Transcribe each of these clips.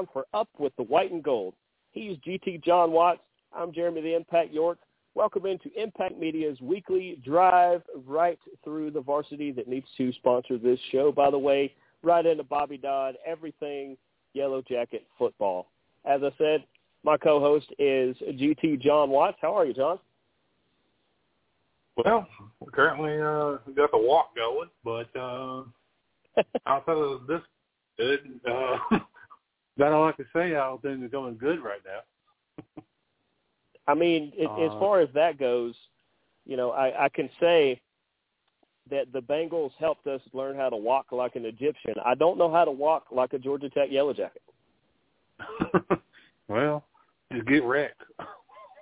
Time for Up with the White and Gold. He's GT Jon Watts. I'm Jeremy the Impact York. Welcome into Impact Media's weekly drive right through the varsity that needs to sponsor this show. By the way, right into Bobby Dodd, everything Yellow Jacket football. As I said, my co-host is GT Jon Watts. How are you, Jon? Well, currently uh, we got the walk going, but uh, outside of this, good. Uh, that all I can say. All things are going good right now. I mean, it, uh, as far as that goes, you know, I, I can say that the Bengals helped us learn how to walk like an Egyptian. I don't know how to walk like a Georgia Tech Yellow Jacket. well, just get wrecked.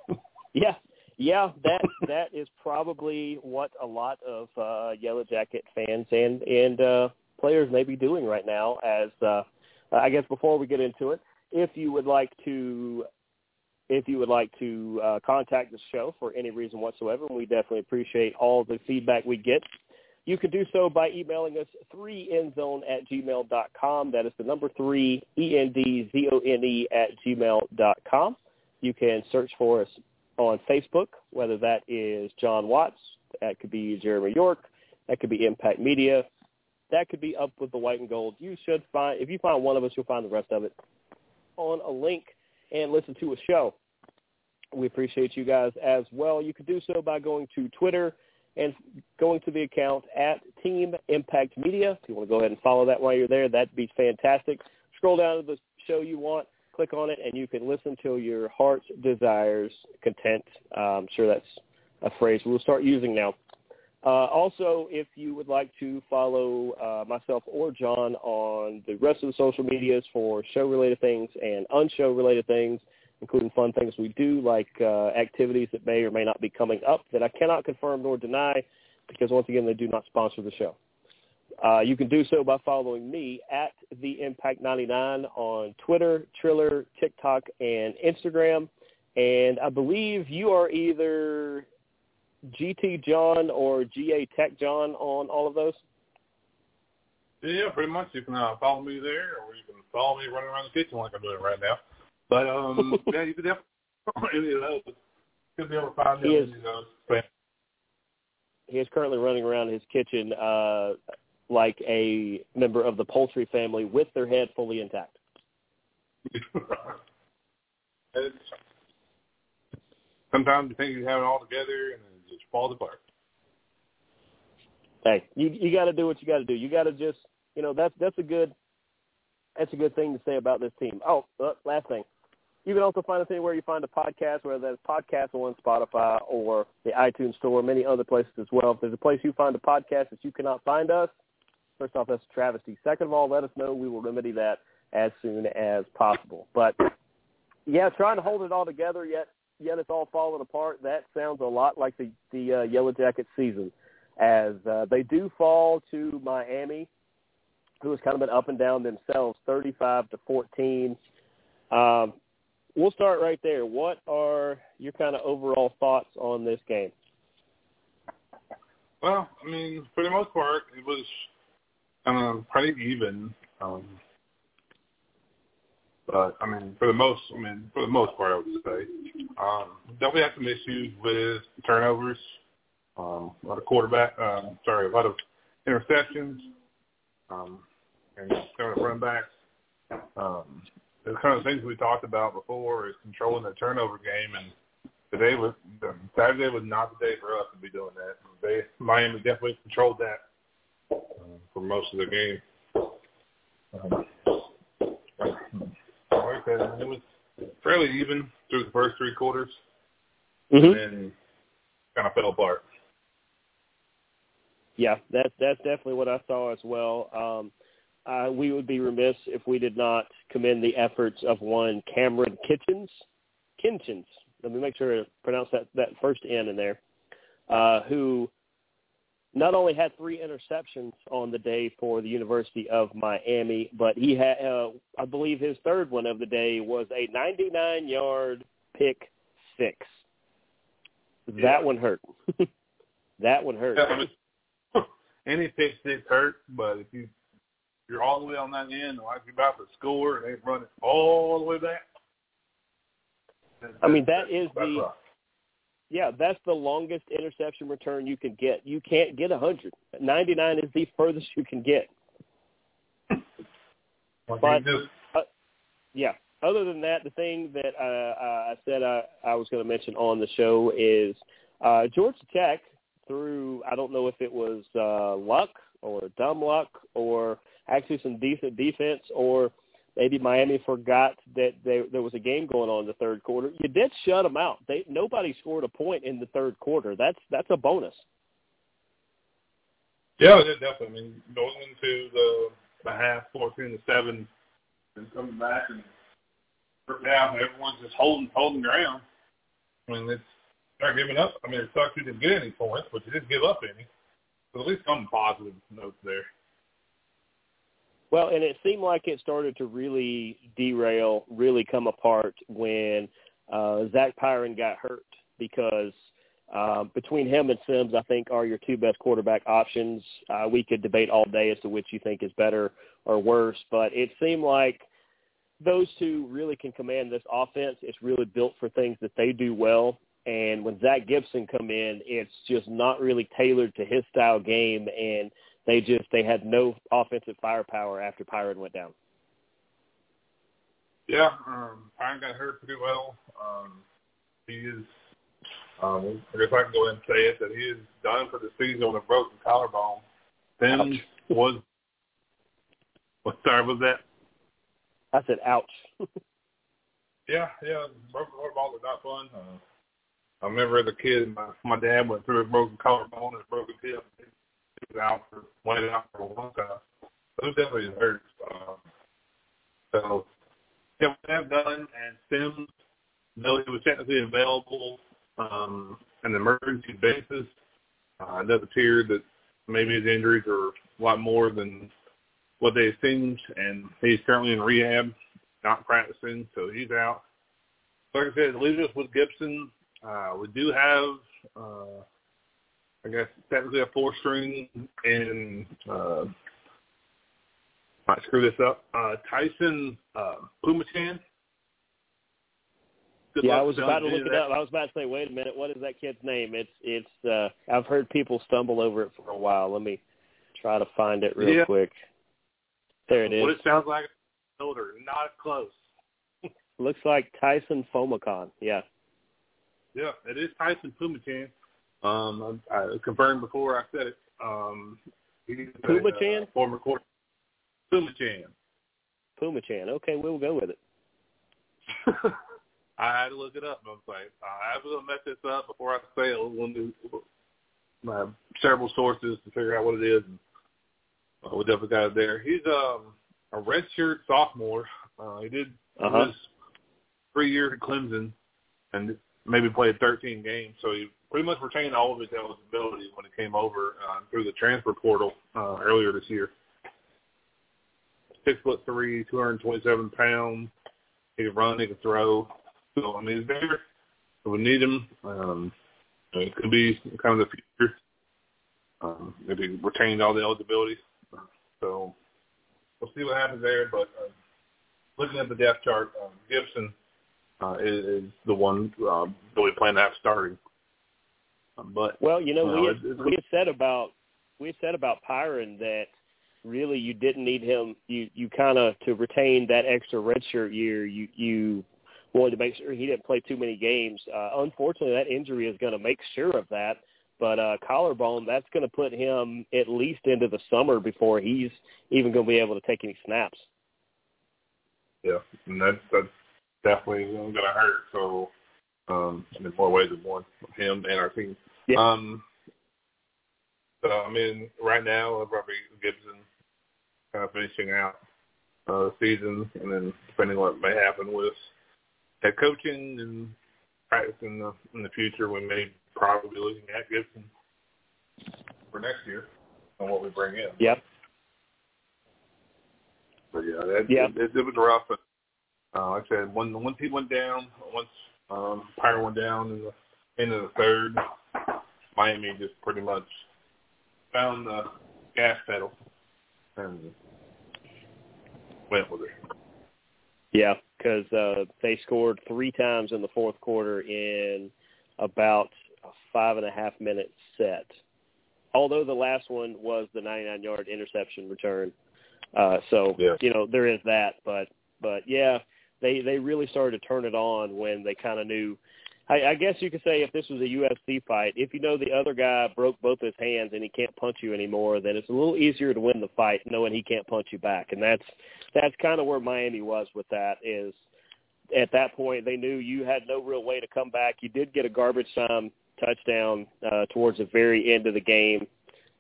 yeah, yeah, that that is probably what a lot of uh, Yellow Jacket fans and and uh, players may be doing right now. As uh, I guess before we get into it, if you would like to if you would like to uh, contact the show for any reason whatsoever, we definitely appreciate all the feedback we get. You can do so by emailing us 3endzone at gmail dot com. That is the number 3, E-N-D-Z-O-N-E at gmail dot com. You can search for us on Facebook, whether that is Jon Watts, that could be Jeremy York, that could be Impact Media, that could be Up with the White and Gold. You should find, if you find one of us, you'll find the rest of it on a link and listen to a show. We appreciate you guys as well. You can do so by going to Twitter and going to the account at Team Impact Media. If you want to go ahead and follow that while you're there, that'd be fantastic. Scroll down to the show you want, click on it, and you can listen till your heart's desires content. Uh, I'm sure that's a phrase we'll start using now. Uh, also, if you would like to follow uh, myself or Jon on the rest of the social medias for show-related things and unshow-related things, including fun things we do, like uh, activities that may or may not be coming up that I cannot confirm nor deny because, once again, they do not sponsor the show. Uh, you can do so by following me at the Impact 99 on Twitter, Triller, TikTok, and Instagram. And I believe you are either GT Jon or GA Tech Jon on all of those? Yeah, pretty much. You can uh, follow me there, or you can follow me running around the kitchen like I'm doing right now. But um, yeah, you can definitely any of those. Be able to find he is, know, he is currently running around his kitchen uh, like a member of the poultry family with their head fully intact. sometimes you think you have it all together, and just falls apart. Hey, you you got to do what you got to do. You got to just you know that's that's a good that's a good thing to say about this team. Oh, uh, last thing. You can also find us anywhere you find a podcast, whether that's podcast on Spotify or the iTunes Store, many other places as well. If there's a place you find a podcast that you cannot find us, first off, that's a travesty. Second of all, let us know. We will remedy that as soon as possible. But yeah, trying to hold it all together yet yet it's all falling apart. That sounds a lot like the the uh, Yellow Jackets season, as uh, they do fall to Miami, who has kind of been up and down themselves, thirty-five to fourteen. Um, we'll start right there. What are your kind of overall thoughts on this game? Well, I mean, for the most part, it was um, pretty even. Um, but I mean, for the most, I mean, for the most part, I would say, um, definitely had some issues with turnovers. Um, a lot of quarterback, um, sorry, a lot of interceptions, um, and kind of run backs. Um, the kind of things we talked about before is controlling the turnover game, and today was Saturday was not the day for us to be doing that. They Miami definitely controlled that uh, for most of the game. Um, it was fairly even through the first three quarters, mm-hmm. and then kind of fell apart. Yeah, that's that's definitely what I saw as well. Um, uh, we would be remiss if we did not commend the efforts of one Kamren Kinchens, Kinchens. Let me make sure to pronounce that that first N in there. Uh, who not only had three interceptions on the day for the University of Miami, but he had, uh, I believe, his third one of the day was a 99-yard pick six. Yeah. That one hurt. that one hurt. Yeah, I mean, any pick six hurt, but if you you're all the way on that end, like you're about to score, and they run it all the way back. I mean, that is the rough. Yeah, that's the longest interception return you can get. You can't get a hundred. Ninety nine is the furthest you can get. But- just Yeah. Other than that, the thing that uh, I said I, I was going to mention on the show is uh, Georgia Tech through I don't know if it was uh, luck or dumb luck or actually some decent defense or maybe Miami forgot that they, there was a game going on in the third quarter. You did shut them out. They nobody scored a point in the third quarter. That's that's a bonus. Yeah, definitely. I mean, going into the the half, fourteen to seven, and coming back and half, everyone's just holding holding ground. I mean, it's not giving up. I mean, it sucks you didn't get any points, but you didn't give up any. So at least some positive notes there. Well, and it seemed like it started to really derail, really come apart when uh, Zach Pyron got hurt because um, between him and Sims, I think are your two best quarterback options. Uh, we could debate all day as to which you think is better or worse, but it seemed like those two really can command this offense. It's really built for things that they do well. And when Zach Gibson come in, it's just not really tailored to his style game, and they just they had no offensive firepower after Pyron went down. Yeah, um, Pyron got hurt pretty well. Um, he is, um, I guess I can go ahead and say it, that he is done for the season with a broken collarbone. Sims was, what sorry was that? I said, "Ouch." Yeah, yeah, broken collarbone is not fun. Uh, I remember as a kid, my, my dad went through a broken collarbone and a broken hip. Was out for, went out for a long time. Those definitely hurts. Um, so, yeah, we have done, and Sims, though he was technically available um, on an emergency basis, uh, it does appear that maybe his injuries are a lot more than what they seemed, and he's currently in rehab, not practicing, so he's out. Like I said, it leaves us with Gibson. Uh, we do have, uh, I guess, technically a four string and uh, might screw this up, uh, Taisun uh, Phommachanh. Good yeah, I was about to look it up. I was about to say, wait a minute, what is that kid's name? It's it's. uh I've heard people stumble over it for a while. Let me try to find it real Yeah. quick. There it What is. it sounds like, older, not close. Looks like Taisun Phommachanh. Yeah. Yeah, it is Taisun Phommachanh. Um, I, I confirmed before I said it. Um, he's a, Phommachanh? uh, former court. Phommachanh. Phommachanh. Okay, we'll go with it. I had to look it up. I was like, I was gonna mess this up before I say it. We'll do my several sources to figure out what it is. And, uh, we definitely got it there. He's um, a redshirt sophomore. Uh, he did Uh-huh. his three years at Clemson and maybe played 13 games. So he pretty much retained all of his eligibility when it came over uh, through the transfer portal uh, earlier this year. Six foot three, 227 pounds. He can run, he can throw. So I mean, he's there. We need him. Um, it could be kind of the future. Um, if he retained all the eligibility. So we'll see what happens there. But uh, looking at the depth chart, um, Gibson uh, is, is the one uh, that we plan to have starting. But Well, you know, No, we had, it's- it's- we had said about we had said about Pyron that really you didn't need him. You you kind of to retain that extra redshirt year. You you wanted to make sure he didn't play too many games. Uh, unfortunately, that injury is going to make sure of that. But uh, collarbone, that's going to put him at least into the summer before he's even going to be able to take any snaps. yeah, and that's that's definitely going to hurt. So um, in more ways than one, him and our team. Yeah. Um, so I mean, right now, probably Gibson kind of finishing out uh, the season, and then depending what may happen with head coaching and practice in the in the future, we may probably be looking at Gibson for next year on what we bring in. Yep. But yeah, that, Yeah. It, it, it was rough. But, uh, like I said, when once he went down, once um, Pyron went down in the end of the third, Miami just pretty much found the gas pedal. And went with it. Yeah, because uh, they scored three times in the fourth quarter in about a five and a half minute set. Although the last one was the 99 yard interception return, uh, so yeah. you know there is that. But but yeah, they they really started to turn it on when they kind of knew I, I guess you could say if this was a UFC fight, if you know the other guy broke both his hands and he can't punch you anymore, then it's a little easier to win the fight knowing he can't punch you back. And that's that's kind of where Miami was with that. Is at that point they knew you had no real way to come back. You did get a garbage time touchdown uh, towards the very end of the game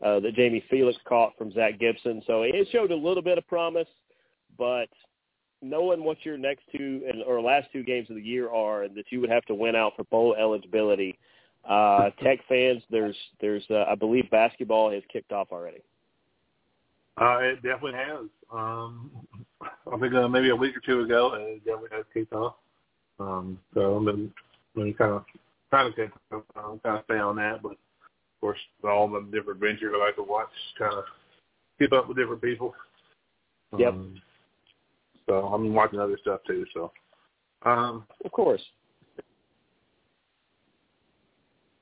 uh, that Jamie Felix caught from Zach Gibson, so it showed a little bit of promise, but knowing what your next two and or last two games of the year are, and that you would have to win out for bowl eligibility. Uh, Tech fans, there's there's uh, I believe basketball has kicked off already. Uh, it definitely has. Um, I think uh, maybe a week or two ago, and it definitely has kicked off. Um, so I've been, been kind of trying to um, kind of stay on that, but of course all the different ventures I like to watch, kind of keep up with different people. Yep. So I'm watching other stuff too. So, um, of course.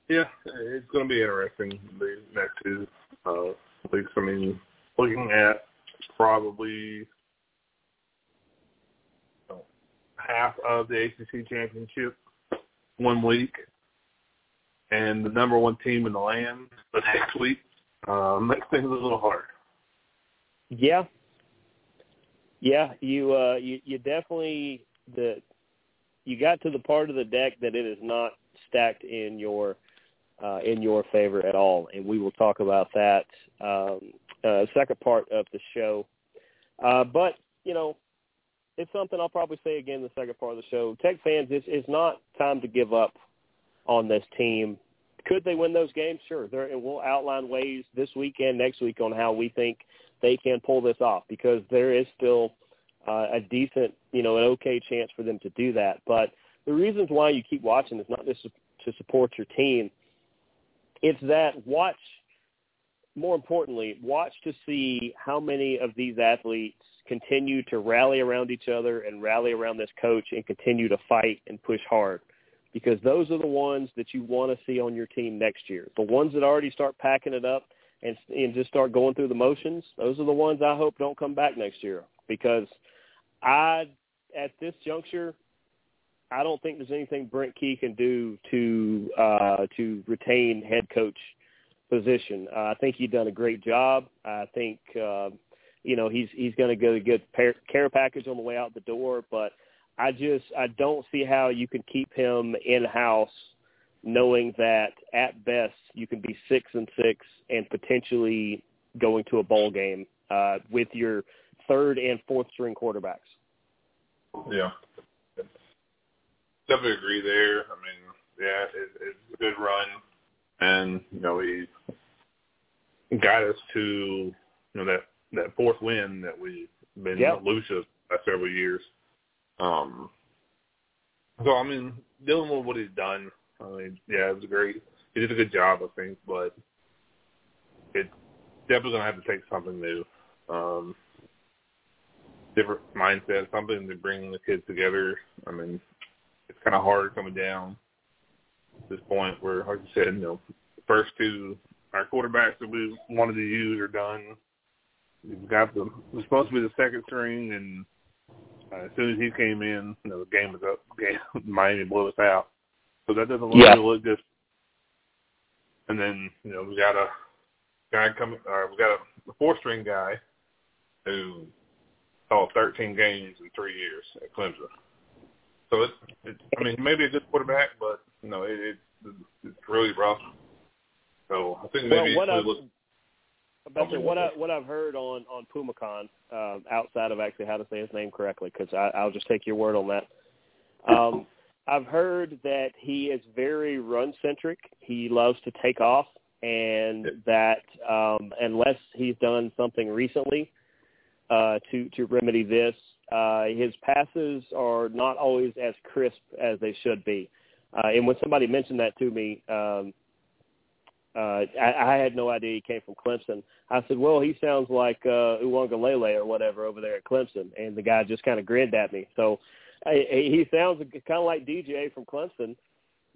Yeah, it's going to be interesting the next two uh, weeks. I mean, looking at probably half of the ACC championship one week, and the number one team in the land the next week uh, makes things a little hard. Yeah, yeah, you uh you you definitely the you got to the part of the deck that it is not stacked in your uh in your favor at all and we will talk about that um uh second part of the show. Uh but, you know, it's something I'll probably say again in the second part of the show. Tech fans, it's it's not time to give up on this team. Could they win those games? Sure. There and we'll outline ways this weekend, next week on how we think they can pull this off because there is still uh, a decent, you know, an okay chance for them to do that. But the reasons why you keep watching is not just to support your team. It's that watch, more importantly, watch to see how many of these athletes continue to rally around each other and rally around this coach and continue to fight and push hard because those are the ones that you want to see on your team next year. The ones that already start packing it up and and just start going through the motions. Those are the ones I hope don't come back next year because I at this juncture I don't think there's anything Brent Key can do to uh, to retain head coach position. Uh, I think he's done a great job. I think uh, you know he's he's going to get a good care package on the way out the door, but I just I don't see how you can keep him in house knowing that at best you can be six and six and potentially going to a bowl game uh, with your third and fourth string quarterbacks. Yeah, definitely agree there. I mean, yeah, it, it's a good run, and you know he got us to you know that that fourth win that we've been yep. elusive by several years. Um, so I mean, dealing with what he's done, I mean, yeah, it was great. He did a good job, I think, but it's definitely gonna have to take something new, um, different mindset, something to bring the kids together. I mean, it's kind of hard coming down this point where, like you said, you know, first two our quarterbacks that we wanted to use are done. We've got the we're supposed to be the second string, and uh, as soon as he came in, you know, the game was up. Miami blew us out. So that doesn't look, yeah. look good. And then you know we got a guy coming. Uh, we got a, a four string guy who saw 13 games in three years at Clemson. So it's, it's I mean, maybe a good quarterback, but you know, it, it it's really rough. So I think maybe well, what look, about the, what I what I've heard on on Phommachanh, um, outside of actually how to say his name correctly, because I'll just take your word on that. Um, I've heard that he is very run centric. He loves to take off, and that um, unless he's done something recently uh, to to remedy this, uh, his passes are not always as crisp as they should be. Uh, and when somebody mentioned that to me, um, uh, I, I had no idea he came from Clemson. I said, well, he sounds like uh, Uiagalelei or whatever over there at Clemson, and the guy just kind of grinned at me. So he sounds kind of like DJ from Clemson.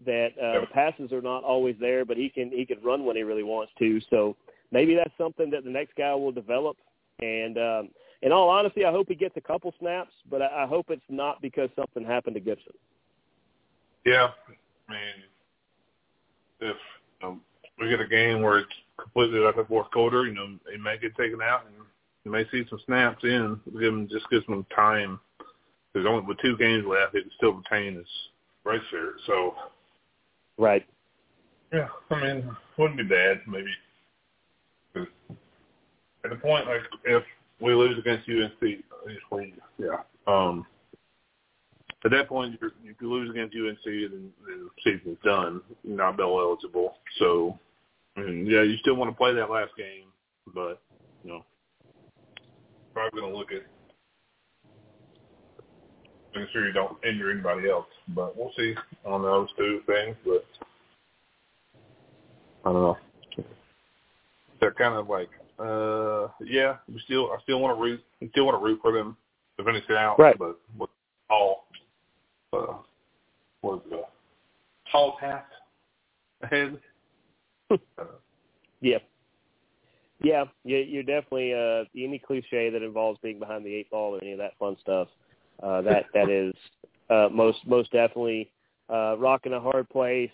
That uh, the passes are not always there, but he can he can run when he really wants to. So maybe that's something that the next guy will develop. And um, in all honesty, I hope he gets a couple snaps, but I, I hope it's not because something happened to Gibson. Yeah, I mean, if um, we get a game where it's completely like a fourth quarter, you know, he may get taken out and you may see some snaps in. Give him just gives him time. There's only with two games left, he can still retain his race there. So, right. Yeah, I mean, wouldn't be bad. Maybe at the point like if we lose against UNC, we, yeah. Um, at that point, if you lose against UNC, then the season's done. You're not bell eligible. So and yeah, you still want to play that last game, but you know, probably going to look at making sure you don't injure anybody else. But we'll see on those two things. But I don't know. They're kind of like, uh, yeah, we still, I still want to root, we still want to root for them to finish it out. Right. But with all, uh, was the tall task ahead yeah. Yeah, you're definitely uh, any cliche that involves being behind the eight ball or any of that fun stuff. Uh, that that is uh, most most definitely uh, rocking a hard place.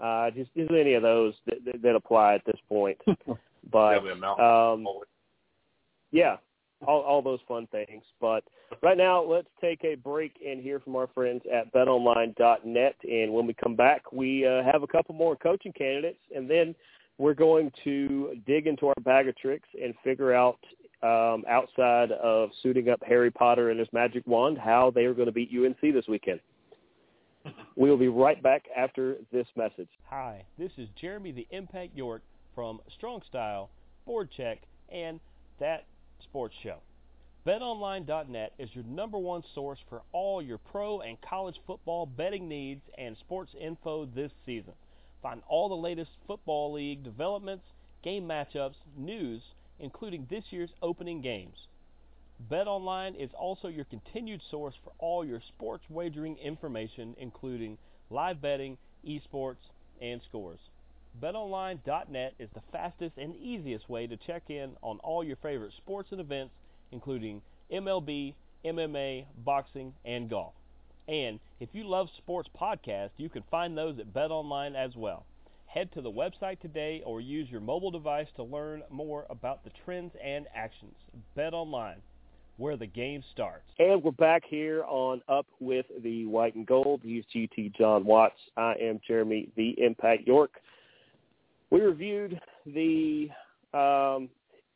Uh, just, just any of those that, that, that apply at this point. But um, yeah, all, all those fun things. But right now, let's take a break and hear from our friends at BetOnline.net. And when we come back, we uh, have a couple more coaching candidates, and then we're going to dig into our bag of tricks and figure out um, outside of suiting up Harry Potter and his magic wand how they are going to beat UNC this weekend. We will be right back after this message. Hi, this is Jeremy the Impact York from Strong Style, Board Check, and that sports show. BetOnline.net is your number one source for all your pro and college football betting needs and sports info this season. Find all the latest football league developments, game matchups, news, including this year's opening games. BetOnline is also your continued source for all your sports wagering information, including live betting, esports, and scores. BetOnline.net is the fastest and easiest way to check in on all your favorite sports and events, including MLB, MMA, boxing, and golf. And if you love sports podcasts, you can find those at BetOnline as well. Head to the website today or use your mobile device to learn more about the trends and actions. Bet online, where the game starts. And we're back here on Up with the White and Gold. He's GT Jon Watts. I am Jeremy the Impact York we reviewed the um,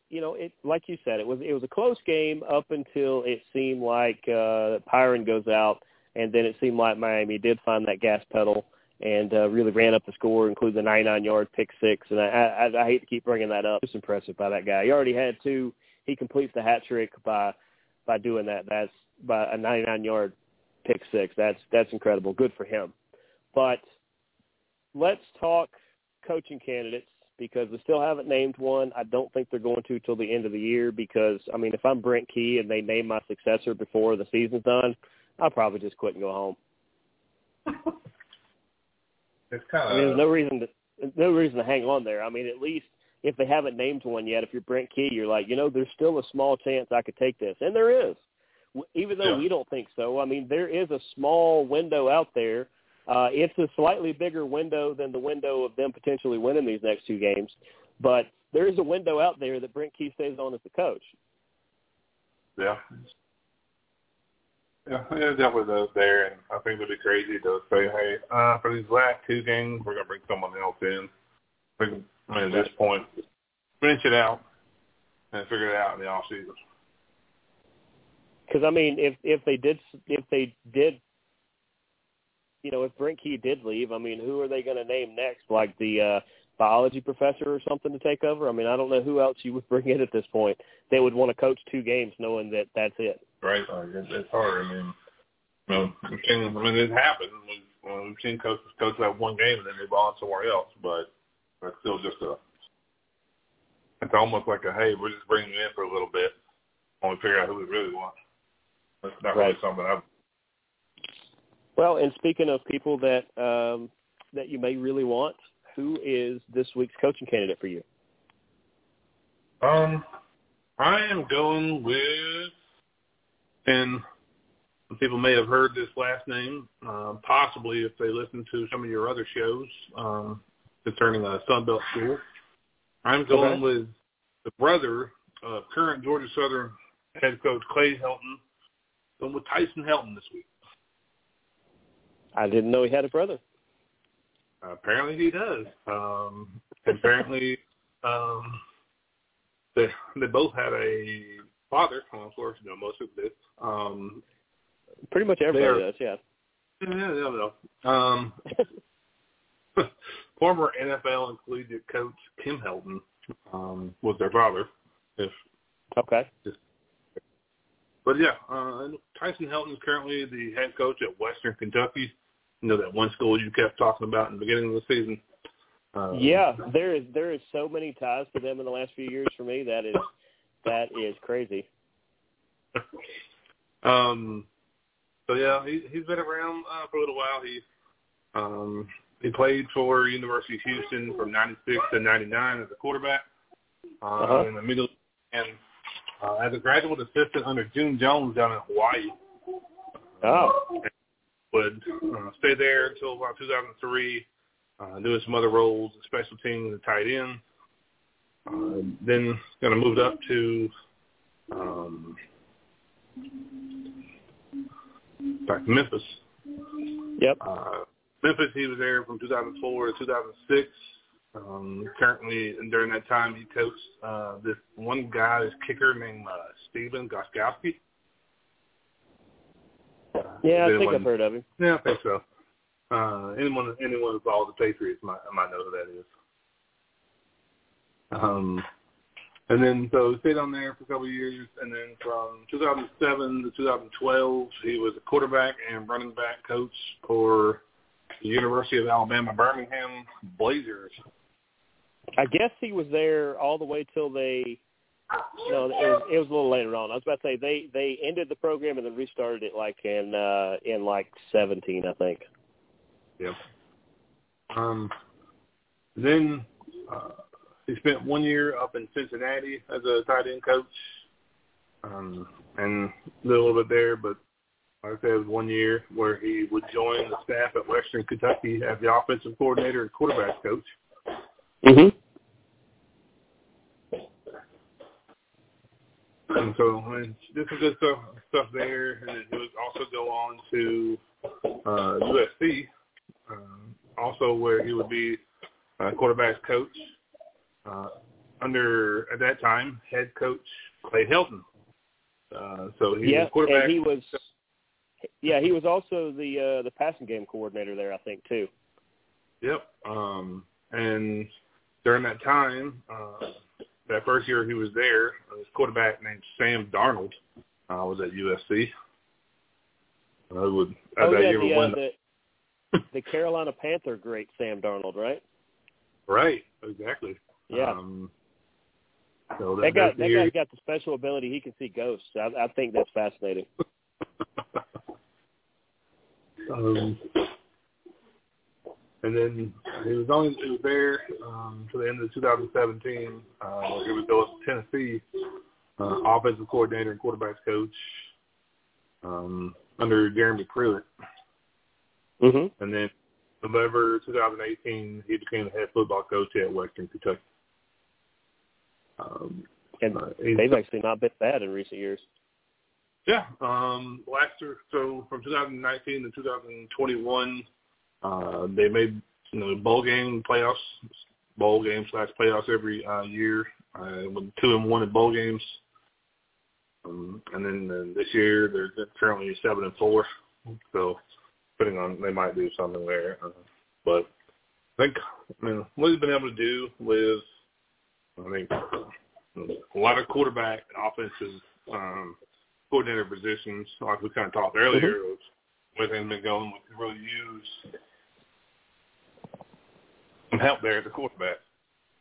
you know, it like you said, it was it was a close game up until it seemed like uh Pyron goes out and then it seemed like Miami did find that gas pedal and uh, really ran up the score, including the 99 yard pick six. And I, I, I hate to keep bringing that up. It's impressive by that guy. He already had two. He completes the hat trick by by doing that. That's by a 99 yard pick six. That's that's incredible. Good for him. But let's talk coaching candidates because we still haven't named one. I don't think they're going to till the end of the year because I mean, if I'm Brent Key and they name my successor before the season's done, I'll probably just quit and go home. it's kind of. I mean, there's no reason to no reason to hang on there. I mean, at least if they haven't named one yet, if you're Brent Key, you're like, you know, there's still a small chance I could take this, and there is, even though yeah. we don't think so. I mean, there is a small window out there uh, it's a slightly bigger window than the window of them potentially winning these next two games, but there is a window out there that Brent Key stays on as the coach. Yeah. Yeah, yeah, definitely does there, and I think it'd be crazy to say, hey, uh, for these last two games, we're gonna bring someone else in. I mean, at this point, finish it out and figure it out in the off season. Because I mean, if if they did if they did you know, if Brent Key did leave, I mean, who are they going to name next? Like the uh, biology professor or something to take over? I mean, I don't know who else you would bring in at this point. They would want to coach two games knowing that that's it. Right. Like, it's hard. I mean, you know, we've seen, I mean, it happened. We've, we've seen coaches coach that one game and then move on somewhere else. But It's still just a. It's almost like a hey, we're just bringing you in for a little bit, while we figure out who we really want. That's not Right. really something I. Well, and speaking of people that um, that you may really want, who is this week's coaching candidate for you? Um, I am going with, and some people may have heard this last name, uh, possibly if they listen to some of your other shows um, concerning a Sunbelt school. I'm going Okay. with the brother of current Georgia Southern head coach Clay Helton. Going with Tyson Helton this week. I didn't know he had a brother. Uh, apparently he does. Um, apparently um, they they both had a father. Well, of course, you know most of this. Um, Pretty much everybody They're- does, yeah. yeah, yeah, no. Um, former NFL and collegiate coach Kim Helton um, was their father. If Okay. but yeah, uh, Tyson Helton is currently the head coach at Western Kentucky. You know that one school you kept talking about in the beginning of the season. Um, Yeah, there is there is so many ties to them in the last few years for me that is that is crazy. um, so yeah, he, he's been around uh, for a little while. He um, he played for University of Houston from '96 to '99 as a quarterback uh, Uh-huh. in the middle, and uh, as a graduate assistant under June Jones down in Hawaii. Oh. Would uh, stay there until about 2003, uh, doing some other roles, special teams, and tight end. Uh, then kind of moved up to um, back to Memphis. Yep. Uh, Memphis, he was there from 2004 to 2006. Um, currently, and during that time, he coached uh, this one guy, this kicker named uh, Stephen Gostkowski. Yeah, I think I've heard of him. Yeah, I think so. Uh, anyone, anyone who follows the Patriots might, might know who that is. Um, and then so he stayed on there for a couple of years, and then from 2007 to 2012, he was a quarterback and running back coach for the University of Alabama Birmingham Blazers. I guess he was there all the way till they. No, it was, it was a little later on. I was about to say they they ended the program and then restarted it like in uh in like seventeen, I think. Yeah. Um, then uh, he spent one year up in Cincinnati as a tight end coach, um, and did a little bit there. But like I said, it was one year where he would join the staff at Western Kentucky as the offensive coordinator and quarterback coach. Mhm. And so I mean, some good stuff stuff there, and he would also go on to uh, USC, um, also where he would be uh, quarterback coach uh, under at that time head coach Clay Helton. Uh, so he yeah, was quarterback. and he was. Yeah, he was also the uh the passing game coordinator there, I think too. Yep. Um, and during that time, uh, that first year he was there, uh, his quarterback named Sam Darnold uh, was at USC. I would, Oh that yeah, year would the, uh, win the the Carolina Panther great Sam Darnold, right? Right, exactly. Yeah. Um, so that, that guy that year guy's got the special ability he can see ghosts. I, I think that's fascinating. um, and then he was only he was there um, to the end of 2017. Uh, he was going to Tennessee, uh, offensive coordinator and quarterbacks coach um, under Jeremy Pruitt. Mhm. And then November 2018, he became the head football coach at Western Kentucky. Um, And uh, they've actually not been bad in recent years. Yeah. Um, last year, so from 2019 to 2021, uh, they made you know bowl game playoffs, bowl game slash playoffs every uh, year. Uh, with two and one in bowl games, um, and then uh, this year they're currently seven and four. So depending on they might do something there, uh, but I think I mean what he's been able to do with I think a lot of quarterback and offensive um, coordinator positions, like we kind of talked earlier, of where they've been going, we can really use some help there at the quarterback.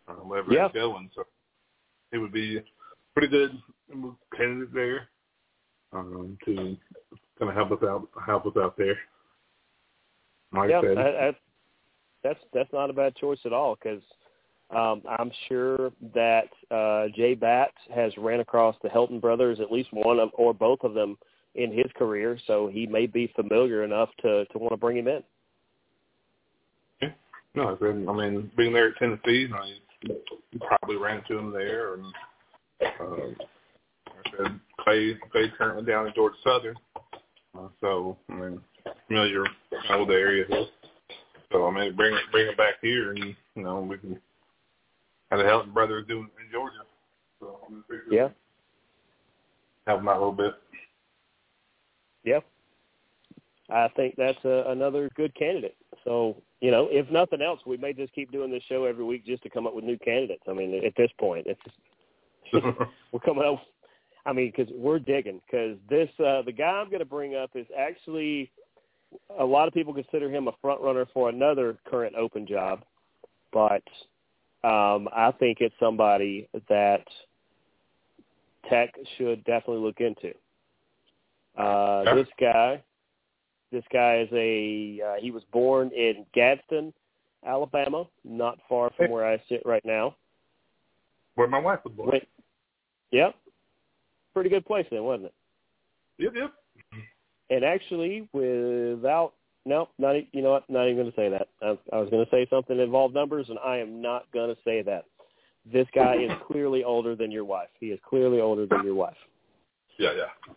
um, wherever yeah. he's going. So he would be pretty good candidate there um, to kind of help us out, help us out there. Like yeah, I said, that's that's that's not a bad choice at all because um, I'm sure that uh, J Batt has ran across the Helton brothers, at least one of or both of them in his career, so he may be familiar enough to to want to bring him in. No, I mean, being there at Tennessee, I probably ran into him there, and um, I said Clay Clay currently down in Georgia Southern, uh, so I mean, familiar with the area here. So I mean, bring bring it back here, and you know we can have the Helton brothers doing in Georgia. So I'm yeah, help them out a little bit. Yeah, I think that's a, another good candidate. So you know, if nothing else, we may just keep doing this show every week just to come up with new candidates. I mean, at this point, it's we're coming up. I mean, because we're digging. Because this, uh, the guy I'm going to bring up is actually a lot of people consider him a front runner for another current open job, but um, I think it's somebody that Tech should definitely look into. Uh, yeah. This guy, this guy is a uh, he was born in Gadsden, Alabama, not far from where I sit right now. Where my wife was born. Yep, pretty good place then, wasn't it? Yep, yep. And actually, without no, not you know what, not even going to say that. I, I was going to say something that involved numbers, and I am not going to say that. This guy is clearly older than your wife. He is clearly older than your wife. Yeah, yeah.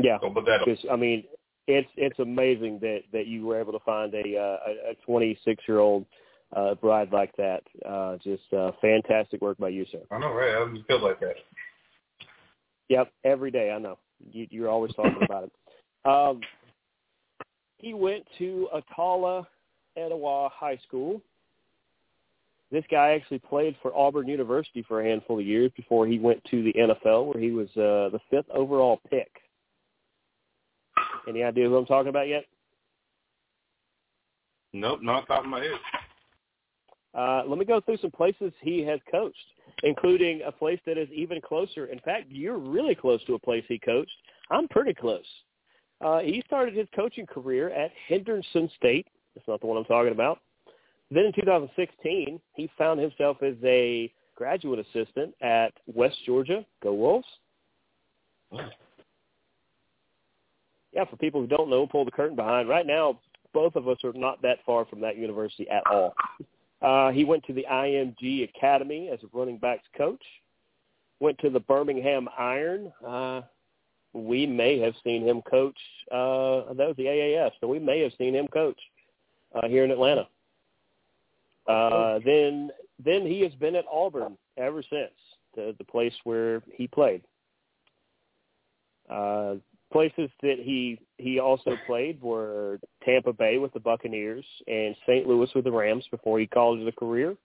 Yeah, Don't put that because I mean, it's it's amazing that that you were able to find a uh, a 26 year old uh, bride like that. Uh, just uh, fantastic work by you, sir. I know, right? I just feel like that. Yep, every day. I know. You, you're always talking about it. Um, he went to Atala Etowah High School. This guy actually played for Auburn University for a handful of years before he went to the NFL, where he was uh, the fifth overall pick. Any idea who I'm talking about yet? Nope, not top of my head. Uh, let me go through some places he has coached, including a place that is even closer. In fact, you're really close to a place he coached. I'm pretty close. Uh, he started his coaching career at Henderson State. That's not the one I'm talking about. Then in 2016, he found himself as a graduate assistant at West Georgia. Go Wolves. Yeah, for people who don't know, pull the curtain behind. Right now, both of us are not that far from that university at all. Uh, he went to the IMG Academy as a running backs coach. Went to the Birmingham Iron. Uh, we may have seen him coach. Uh, that was the AAF, so we may have seen him coach uh, here in Atlanta. Uh, then, then he has been at Auburn ever since, the, the place where he played. Uh, places that he he also played were Tampa Bay with the Buccaneers and St. Louis with the Rams before he called it a career.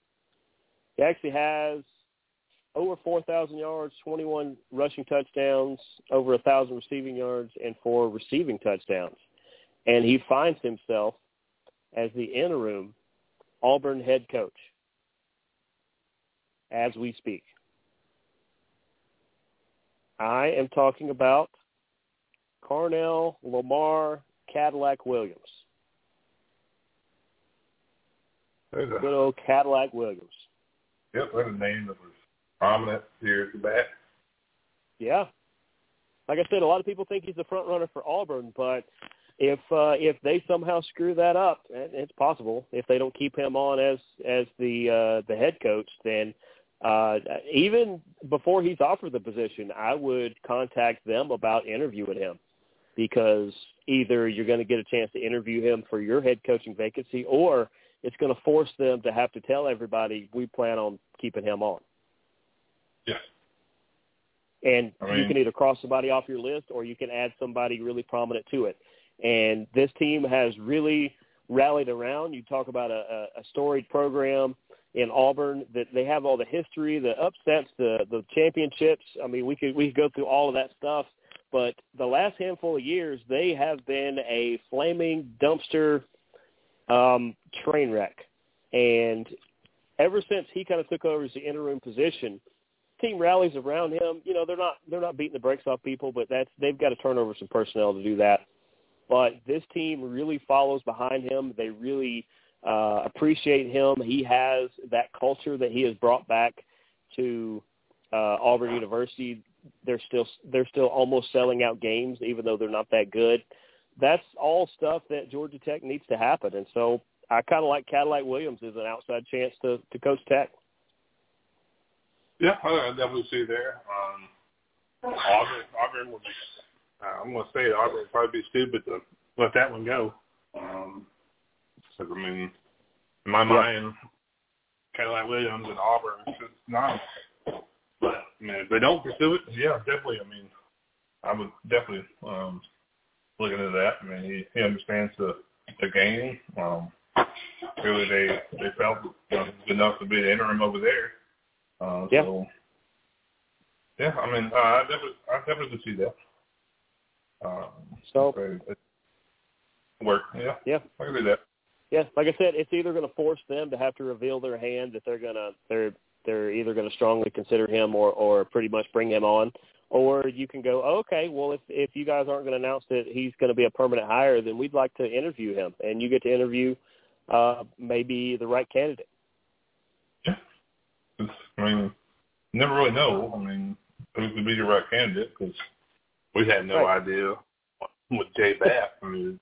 He actually has over 4,000 yards, 21 rushing touchdowns, over 1,000 receiving yards, and four receiving touchdowns. And he finds himself as the interim Auburn head coach as we speak. I am talking about Carnell Lamar Cadillac Williams. There's a, Good old Cadillac Williams. Yep, that's a name that was prominent here at the back. Yeah. Like I said, a lot of people think he's the front runner for Auburn, but if uh, if they somehow screw that up, and it's possible if they don't keep him on as as the uh, the head coach, then uh, even before he's offered the position, I would contact them about interviewing him because either you're going to get a chance to interview him for your head coaching vacancy, or it's going to force them to have to tell everybody we plan on keeping him on. Yeah. And I mean, you can either cross somebody off your list or you can add somebody really prominent to it. And this team has really rallied around. You talk about a, a storied program in Auburn that they have all the history, the upsets, the the championships. I mean, we could we could go through all of that stuff, but the last handful of years they have been a flaming dumpster um, train wreck. And ever since he kind of took over as the interim position, team rallies around him. You know, they're not they're not beating the brakes off people, but that's they've got to turn over some personnel to do that. But this team really follows behind him. They really uh, appreciate him. He has that culture that he has brought back to uh, Auburn University. They're still they're still almost selling out games, even though they're not that good. That's all stuff that Georgia Tech needs to happen, and so I kind of like Cadillac Williams as an outside chance to to coach Tech. Yeah, I definitely see there. Um, Auburn, Auburn would be. Uh, I'm going to say Auburn would probably be stupid to let that one go. Um, I mean, in my yeah. mind, Cadillac Williams and Auburn is just not. I mean, if they don't pursue it, yeah, definitely. I mean, I would definitely um, look into that. I mean, he he understands the the game. Um, really, they they felt you know, good enough to be the interim over there. Uh, yeah. So, yeah, I mean, uh, I definitely, I definitely could see that. Um, so work, yeah, yeah, I can do that. Yeah, like I said, it's either going to force them to have to reveal their hand that they're gonna they're they're either going to strongly consider him or or pretty much bring him on, or you can go, oh, okay, well if if you guys aren't going to announce that he's going to be a permanent hire, then we'd like to interview him, and you get to interview uh maybe the right candidate. Yeah. I mean, never really know. I mean, who could be the right candidate because we had no right. idea with J Batt. I mean,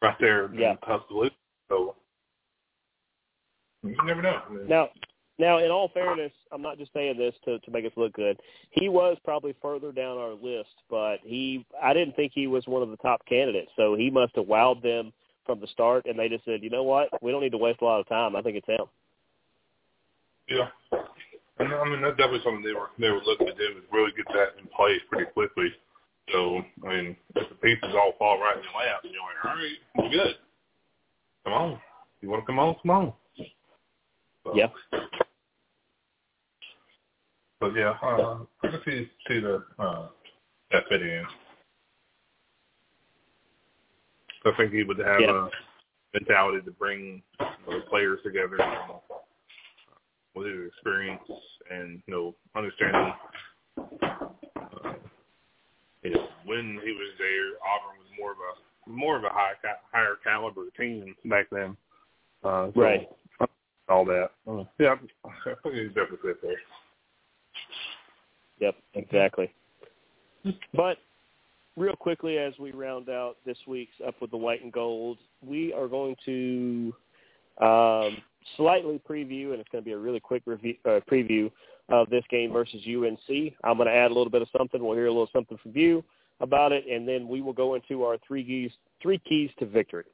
right there yeah. Tuscaloosa. So you never know. I mean, now, now, in all fairness, I'm not just saying this to to make us look good. He was probably further down our list, but he I didn't think he was one of the top candidates. So he must have wowed them from the start, and they just said, you know what, we don't need to waste a lot of time. I think it's him. Yeah. And I mean that's definitely something they were they were looking to do is really get that in place pretty quickly. So I mean, if the pieces all fall right in your lap, and you're like, all right, we're good. Come on, you want to come on? Come on. So, yeah. But yeah, uh, I can see see the uh, that fit in. I think he would have yeah. a mentality to bring the players together. And, with his experience and you know understanding uh, you know when he was there, Auburn was more of a more of a high higher caliber team back then. Uh, so right. All that. Uh, yeah, I think he's definitely fit there. Yep, exactly. But real quickly, as we round out this week's Up with the White and Gold, we are going to um, slightly preview, and it's going to be a really quick review, uh, preview of this game versus UNC. I'm going to add a little bit of something. We'll hear a little something from you about it, and then we will go into our three keys, three keys to victory.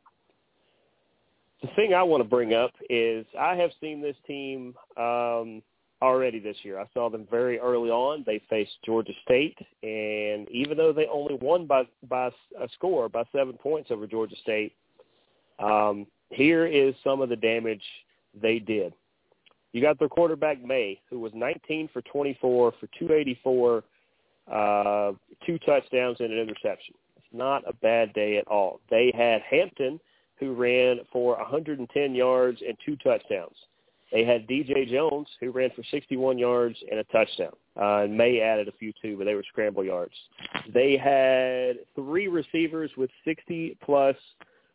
The thing I want to bring up is I have seen this team um, already this year. I saw them very early on. They faced Georgia State, and even though they only won by by a score by seven points over Georgia State, um, here is some of the damage they did. You got their quarterback Maye, who was 19 for 24 for 284, uh, two touchdowns and an interception. It's not a bad day at all. They had Hampton, who ran for 110 yards and two touchdowns. They had DJ Jones, who ran for 61 yards and a touchdown. Uh, and Maye added a few too, but they were scramble yards. They had three receivers with 60 plus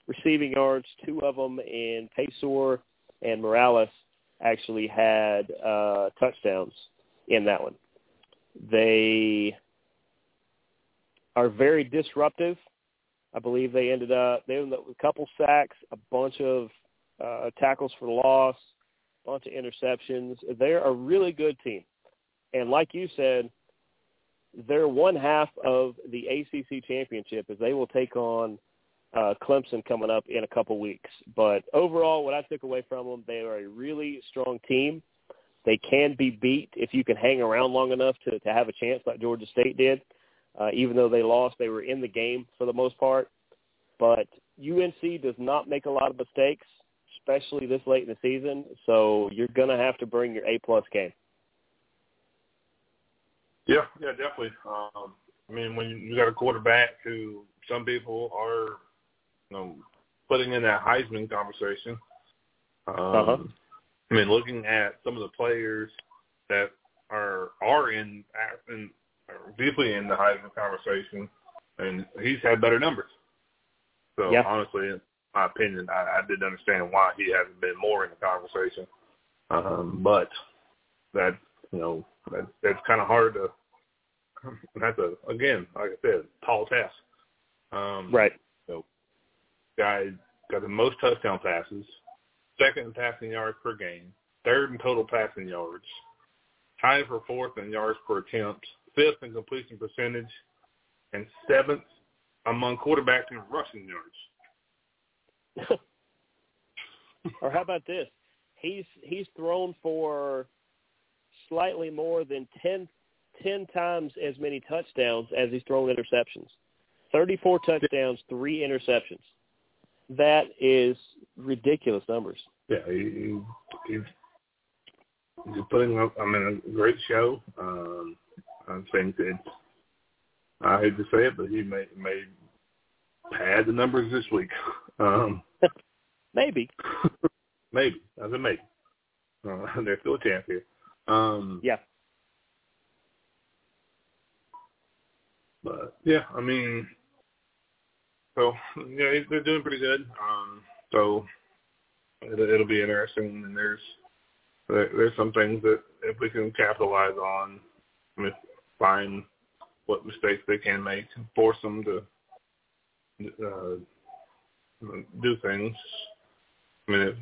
receiving yards, two of them in Paysour and Morales actually had uh, touchdowns in that one. They are very disruptive. I believe they ended up they ended up with a couple sacks, a bunch of uh, tackles for loss, bunch of interceptions. They're a really good team, and like you said, they're one half of the ACC championship as they will take on uh, Clemson coming up in a couple weeks. But overall, what I took away from them, they are a really strong team. They can be beat if you can hang around long enough to, to have a chance like Georgia State did. Uh, even though they lost, they were in the game for the most part. But UNC does not make a lot of mistakes, especially this late in the season. So you're going to have to bring your A-plus game. Yeah, yeah, definitely. Um, I mean, when you got a quarterback who some people are you know, putting in that Heisman conversation. Um, uh-huh. I mean, looking at some of the players that are are in, in deeply in the Heisman conversation, and he's had better numbers. So yeah. honestly, my opinion, I, I didn't understand why he hasn't been more in the conversation. Um, but that you know that that's kind of hard to. That's a again, like I said, tall task. Um, right. So, guy got the most touchdown passes, second in passing yards per game, third in total passing yards, tied for fourth in yards per attempt, fifth in completion percentage, and seventh among quarterbacks in rushing yards. Or how about this? He's he's thrown for slightly more than 10, 10 times as many touchdowns as he's thrown interceptions. 34 touchdowns, three interceptions. That is ridiculous numbers. Yeah, he, he, he's putting up. I mean, a great show. Um, I think that I hate to say it, but he may may pad the numbers this week. Um, maybe. maybe. I said maybe. Uh, there's still a chance here. Um, yeah. But yeah, I mean, so yeah, they're doing pretty good. Um, so it'll, it'll be interesting, and there's there's some things that if we can capitalize on, I mean, find what mistakes they can make, force them to uh, do things. I mean, it,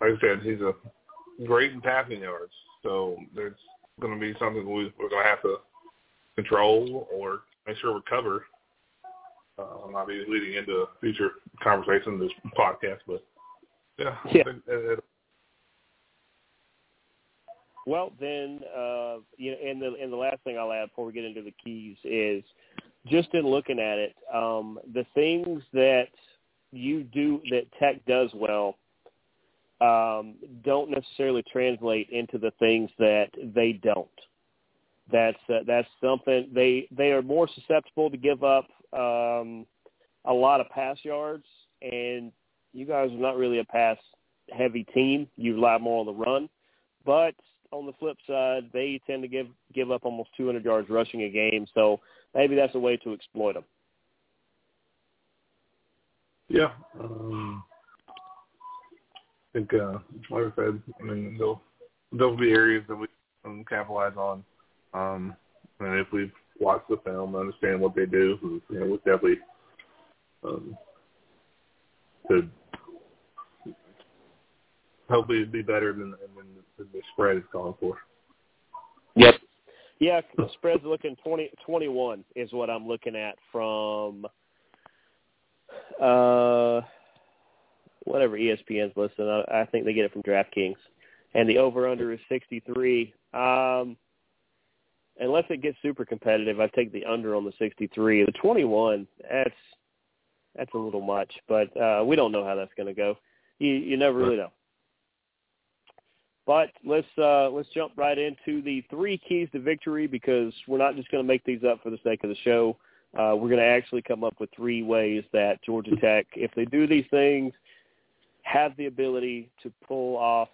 like I said, he's a great in passing yards, so there's going to be something we, we're going to have to control or make sure we cover. Uh, I'll not be leading into future conversation in this podcast, but yeah. yeah. It, it, well, then, uh, you know, and the and the last thing I'll add before we get into the keys is just in looking at it, um, the things that you do that Tech does well um, don't necessarily translate into the things that they don't. That's uh, that's something they they are more susceptible to give up um, a lot of pass yards, and you guys are not really a pass heavy team. You rely more on the run, but on the flip side, they tend to give give up almost 200 yards rushing a game. So maybe that's a way to exploit them. Yeah, um, I think, uh, like I said, I mean, there'll there'll be areas that we can capitalize on. Um, and if we've watched the film, and understand what they do, you know, we definitely um, could hopefully be better than, than the, the spread is calling for. Yep. Yeah, the spread's looking 20, 21 is what I'm looking at from uh whatever ESPN's listing. I, I think they get it from DraftKings, and the over under is 63. Um, unless it gets super competitive, I take the under on the 63. The 21, that's that's a little much, but uh, we don't know how that's going to go. You you never really know. But let's uh, let's jump right into the three keys to victory because we're not just going to make these up for the sake of the show. Uh, we're going to actually come up with three ways that Georgia Tech, if they do these things, have the ability to pull off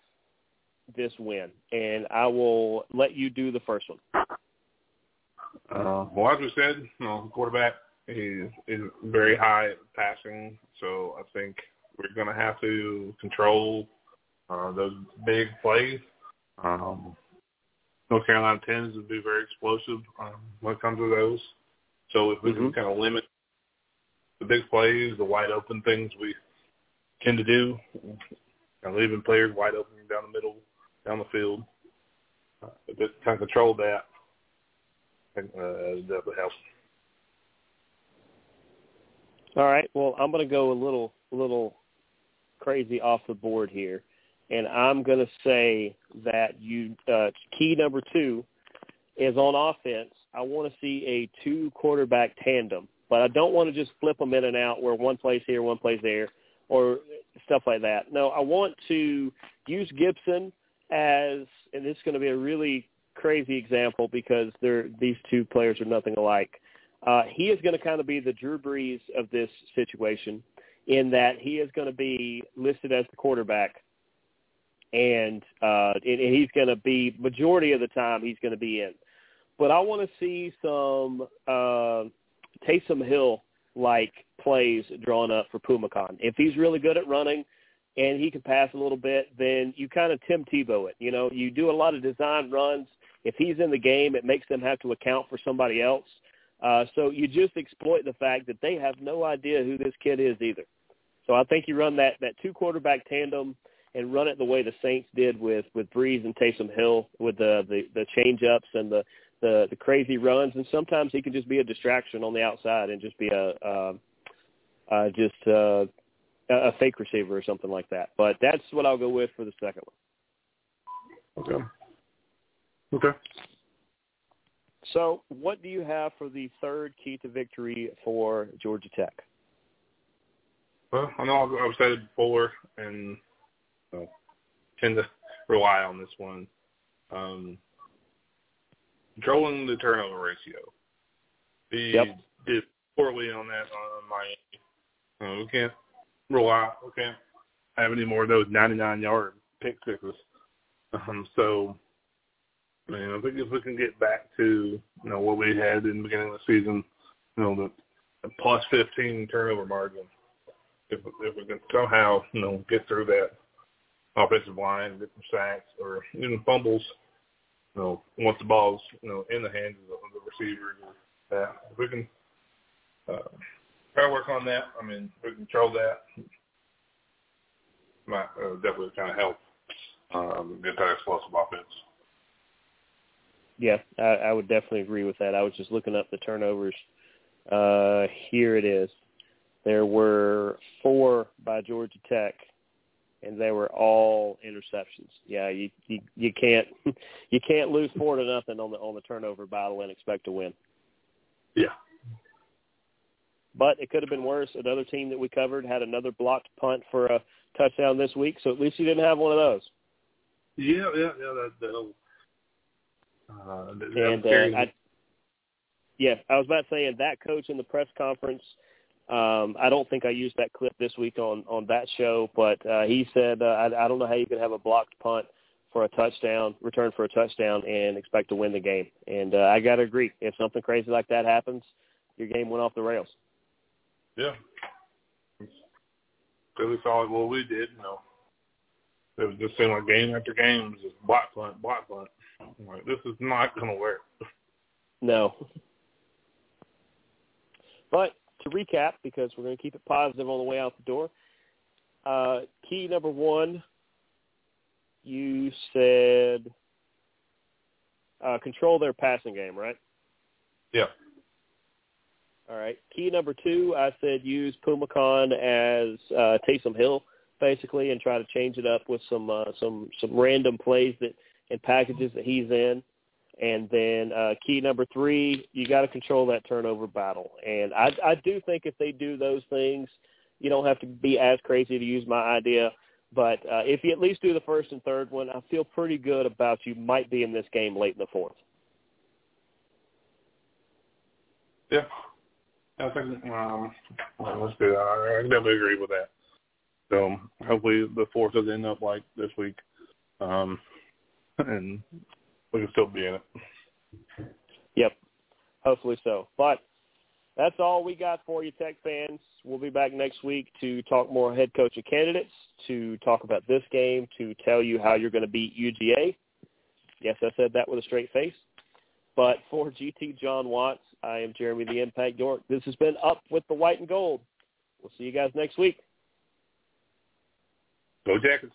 this win. And I will let you do the first one. Uh, well, as we said, you know, quarterback is is very high passing, so I think we're going to have to control uh, those big plays. Um, North Carolina tends to be very explosive um, when it comes to those. So if we mm-hmm. can kind of limit the big plays, the wide open things we tend to do, and leaving players wide open down the middle, down the field, uh, just kind of control that, uh, that would help. All right. Well, I'm going to go a little, little crazy off the board here and I'm going to say that you uh, key number two is on offense. I want to see a two quarterback tandem, but I don't want to just flip them in and out where one plays here, one plays there, or stuff like that. No, I want to use Gibson as, and this is going to be a really crazy example because they're these two players are nothing alike. Uh, he is going to kind of be the Drew Brees of this situation in that he is going to be listed as the quarterback and uh, and, and he's going to be majority of the time he's going to be in. But I want to see some uh, Taysom Hill like plays drawn up for Phommachanh. If he's really good at running and he can pass a little bit, then you kind of Tim Tebow it. You know, you do a lot of design runs. If he's in the game, it makes them have to account for somebody else. Uh, so you just exploit the fact that they have no idea who this kid is either. So I think you run that that two quarterback tandem and run it the way the Saints did with with Brees and Taysom Hill with the the, the change ups and the, the the crazy runs, and sometimes he can just be a distraction on the outside and just be a uh, uh, just uh, a fake receiver or something like that. But that's what I'll go with for the second one. Okay. Okay. So, what do you have for the third key to victory for Georgia Tech? Well, I know I've, I've said it before, and uh, tend to rely on this one. Um, controlling the turnover ratio. He yep. did poorly on that on Miami. Uh, we can't rely. We can't have any more of those 99-yard pick sixes. Um, so I mean, I think if we can get back to you know what we had in the beginning of the season, you know the, the plus 15 turnover margin, if if we can somehow you know get through that offensive line, get some sacks or even fumbles, you know once the ball's you know in the hands of the, the receivers, that if we can uh, try to work on that, I mean we can control that, might uh, definitely kind of help um, get that explosive offense. Yeah, I, I would definitely agree with that. I was just looking up the turnovers. Uh, here it is. There were four by Georgia Tech, and they were all interceptions. Yeah, you you, you can't you can't lose four to nothing on the on the turnover battle and expect to win. Yeah. But it could have been worse. Another team that we covered had another blocked punt for a touchdown this week, so at least you didn't have one of those. Yeah, yeah, yeah. That, that'll uh, and uh, I, yeah, I was about to say, and that coach in the press conference, um, I don't think I used that clip this week on on that show, but uh, he said, uh, I, I don't know how you could have a blocked punt for a touchdown, return for a touchdown, and expect to win the game. And uh, I got to agree, if something crazy like that happens, your game went off the rails. Yeah, really saw what we did. You know, it was just seemed like game after game was just block punt, block punt. I'm like, this is not going to work. No. But to recap, because we're going to keep it positive on the way out the door, uh, key number one, you said uh, control their passing game, right? Yeah. All right. Key number two, I said use Phommachanh as uh, Taysom Hill, basically, and try to change it up with some uh, some some random plays that and packages that he's in. And then uh, key number three, you got to control that turnover battle. And I, I do think if they do those things, you don't have to be as crazy to use my idea. But uh, if you at least do the first and third one, I feel pretty good about you might be in this game late in the fourth. Yeah, I think um, let's do I definitely agree with that. So hopefully the fourth doesn't end up like this week. Um, and we can still be in it. Yep, hopefully so. But that's all we got for you, Tech fans. We'll be back next week to talk more head coaching candidates, to talk about this game, to tell you how you're going to beat UGA. Yes, I said that with a straight face. But for GT Jon Watts, I am Jeremy the Impact York. This has been Up with the White and Gold. We'll see you guys next week. Go Jackets.